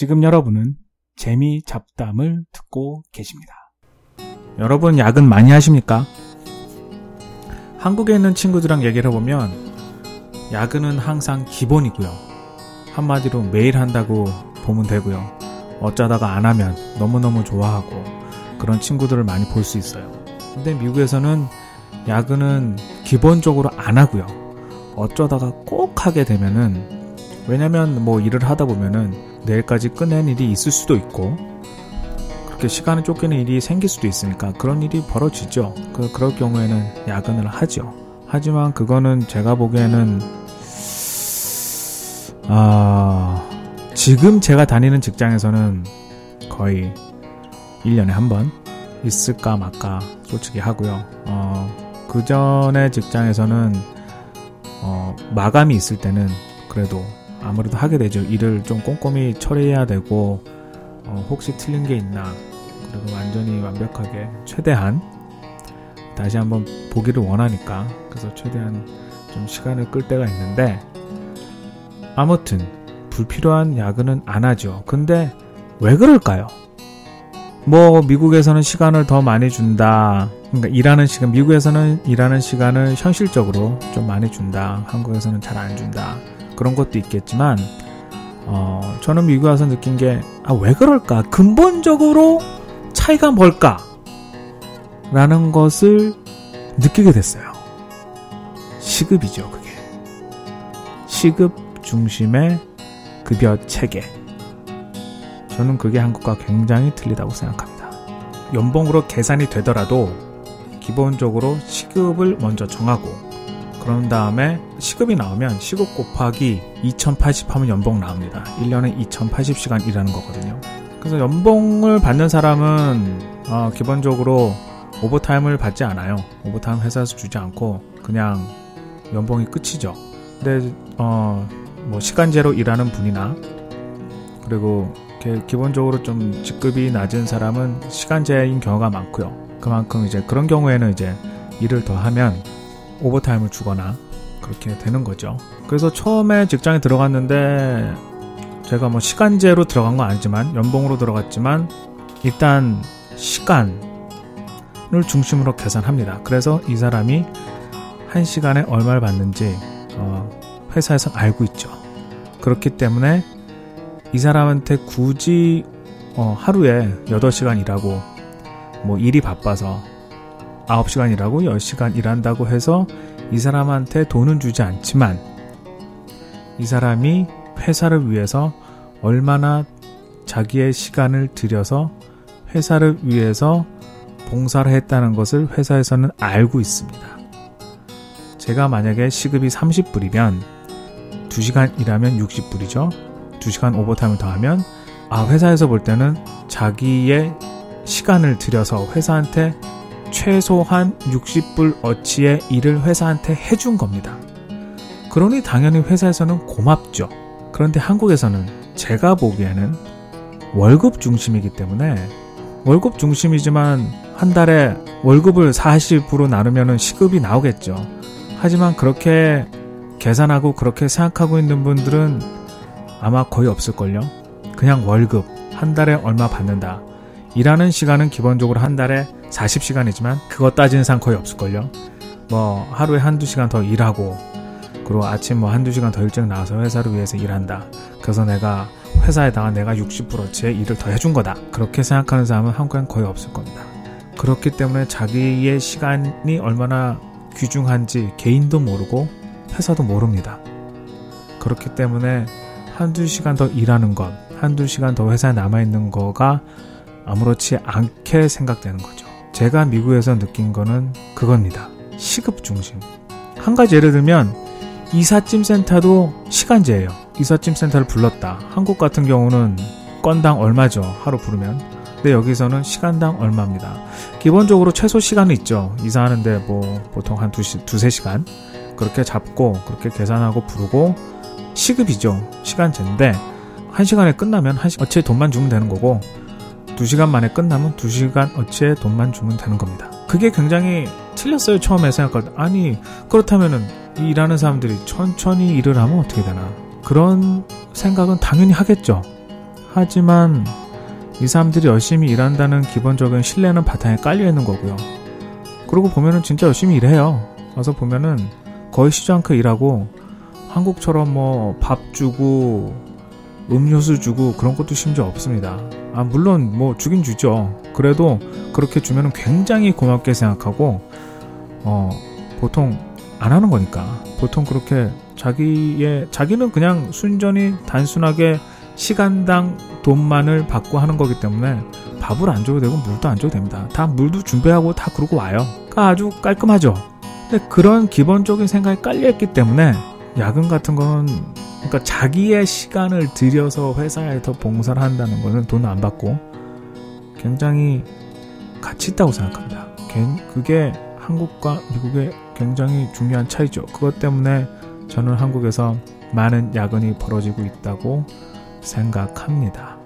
지금 여러분은 재미 잡담을 듣고 계십니다. 여러분 야근 많이 하십니까? 한국에 있는 친구들이랑 얘기를 해보면 야근은 항상 기본이고요. 한마디로 매일 한다고 보면 되고요. 어쩌다가 안 하면 너무너무 좋아하고 그런 친구들을 많이 볼 수 있어요. 근데 미국에서는 야근은 기본적으로 안 하고요. 어쩌다가 꼭 하게 되면은 왜냐면 뭐 일을 하다 보면은 내일까지 끝낸 일이 있을 수도 있고 그렇게 시간을 쫓기는 일이 생길 수도 있으니까 그런 일이 벌어지죠. 그 그럴 경우에는 야근을 하죠. 하지만 그거는 제가 보기에는 아 지금 제가 다니는 직장에서는 거의 1년에 한 번 있을까 말까 솔직히 하고요. 어, 그 전에 직장에서는 어, 마감이 있을 때는 그래도 아무래도 하게 되죠. 일을 좀 꼼꼼히 처리해야 되고 어, 혹시 틀린 게 있나 그리고 완전히 완벽하게 최대한 다시 한번 보기를 원하니까 그래서 최대한 좀 시간을 끌 때가 있는데 아무튼 불필요한 야근은 안 하죠. 근데 왜 그럴까요? 뭐 미국에서는 시간을 더 많이 준다. 그러니까 일하는 시간 미국에서는 일하는 시간을 현실적으로 좀 많이 준다. 한국에서는 잘 안 준다. 그런 것도 있겠지만 어, 저는 미국에 와서 느낀 게 아, 왜 그럴까? 근본적으로 차이가 뭘까? 라는 것을 느끼게 됐어요. 시급이죠, 그게. 시급 중심의 급여 체계. 저는 그게 한국과 굉장히 틀리다고 생각합니다. 연봉으로 계산이 되더라도 기본적으로 시급을 먼저 정하고 그런 다음에 시급이 나오면 시급 곱하기 2080 하면 연봉 나옵니다. 1년에 2080시간 일하는 거거든요. 그래서 연봉을 받는 사람은 어, 기본적으로 오버타임을 받지 않아요. 오버타임 회사에서 주지 않고 그냥 연봉이 끝이죠. 근데 어, 뭐 시간제로 일하는 분이나 그리고 기본적으로 좀 직급이 낮은 사람은 시간제인 경우가 많고요. 그만큼 이제 그런 경우에는 이제 일을 더 하면 오버타임을 주거나 그렇게 되는 거죠. 그래서 처음에 직장에 들어갔는데 제가 뭐 시간제로 들어간 건 아니지만 연봉으로 들어갔지만 일단 시간을 중심으로 계산합니다. 그래서 이 사람이 한 시간에 얼마를 받는지 어, 회사에서 알고 있죠. 그렇기 때문에 이 사람한테 굳이 어, 하루에 8시간 일하고 뭐 일이 바빠서 9시간 일하고 10시간 일한다고 해서 이 사람한테 돈은 주지 않지만 이 사람이 회사를 위해서 얼마나 자기의 시간을 들여서 회사를 위해서 봉사를 했다는 것을 회사에서는 알고 있습니다. 제가 만약에 시급이 30불이면 2시간 일하면 60불이죠. 2시간 오버타임을 더하면 아 회사에서 볼 때는 자기의 시간을 들여서 회사한테 최소한 60불 어치의 일을 회사한테 해준 겁니다. 그러니 당연히 회사에서는 고맙죠. 그런데 한국에서는 제가 보기에는 월급 중심이기 때문에 월급 중심이지만 한 달에 월급을 40으로 나누면 시급이 나오겠죠. 하지만 그렇게 계산하고 그렇게 생각하고 있는 분들은 아마 거의 없을걸요. 그냥 월급 한 달에 얼마 받는다. 일하는 시간은 기본적으로 한 달에 40시간이지만 그거 따지는 사람 거의 없을걸요. 뭐 하루에 한두 시간 더 일하고 그리고 아침 뭐 한두 시간 더 일찍 나와서 회사를 위해서 일한다. 그래서 내가 회사에다가 내가 60%의 일을 더 해준 거다. 그렇게 생각하는 사람은 한국엔 거의 없을 겁니다. 그렇기 때문에 자기의 시간이 얼마나 귀중한지 개인도 모르고 회사도 모릅니다. 그렇기 때문에 한두 시간 더 일하는 것, 한두 시간 더 회사에 남아있는 거가 아무렇지 않게 생각되는 거죠. 제가 미국에서 느낀 거는 그겁니다. 시급 중심. 한 가지 예를 들면 이삿짐 센터도 시간제예요. 이삿짐 센터를 불렀다. 한국 같은 경우는 건당 얼마죠. 하루 부르면. 근데 여기서는 시간당 얼마입니다. 기본적으로 최소 시간은 있죠. 이사하는데 뭐 보통 한 두시, 두세 시간. 그렇게 잡고 그렇게 계산하고 부르고 시급이죠. 시간제인데 한 시간에 끝나면 한 시, 어차피 돈만 주면 되는 거고 2시간 만에 끝나면 2시간 어치의 돈만 주면 되는 겁니다. 그게 굉장히 틀렸어요. 처음에 생각할 때. 아니, 그렇다면은 일하는 사람들이 천천히 일을 하면 어떻게 되나. 그런 생각은 당연히 하겠죠. 하지만 이 사람들이 열심히 일한다는 기본적인 신뢰는 바탕에 깔려 있는 거고요. 그러고 보면은 진짜 열심히 일해요. 와서 보면은 거의 쉬지 않고 일하고 한국처럼 뭐 밥 주고 음료수 주고 그런 것도 심지어 없습니다. 아, 물론 뭐 주긴 주죠. 그래도 그렇게 주면은 굉장히 고맙게 생각하고, 어, 보통 안 하는 거니까. 보통 그렇게 자기의, 자기는 그냥 순전히 단순하게 시간당 돈만을 받고 하는 거기 때문에 밥을 안 줘도 되고 물도 안 줘도 됩니다. 다 물도 준비하고 다 그러고 와요. 그러니까 아주 깔끔하죠. 근데 그런 기본적인 생각이 깔려있기 때문에 야근 같은 거는 그러니까 자기의 시간을 들여서 회사에서 봉사를 한다는 거는 돈 안 받고 굉장히 가치 있다고 생각합니다. 그게 한국과 미국의 굉장히 중요한 차이죠. 그것 때문에 저는 한국에서 많은 야근이 벌어지고 있다고 생각합니다.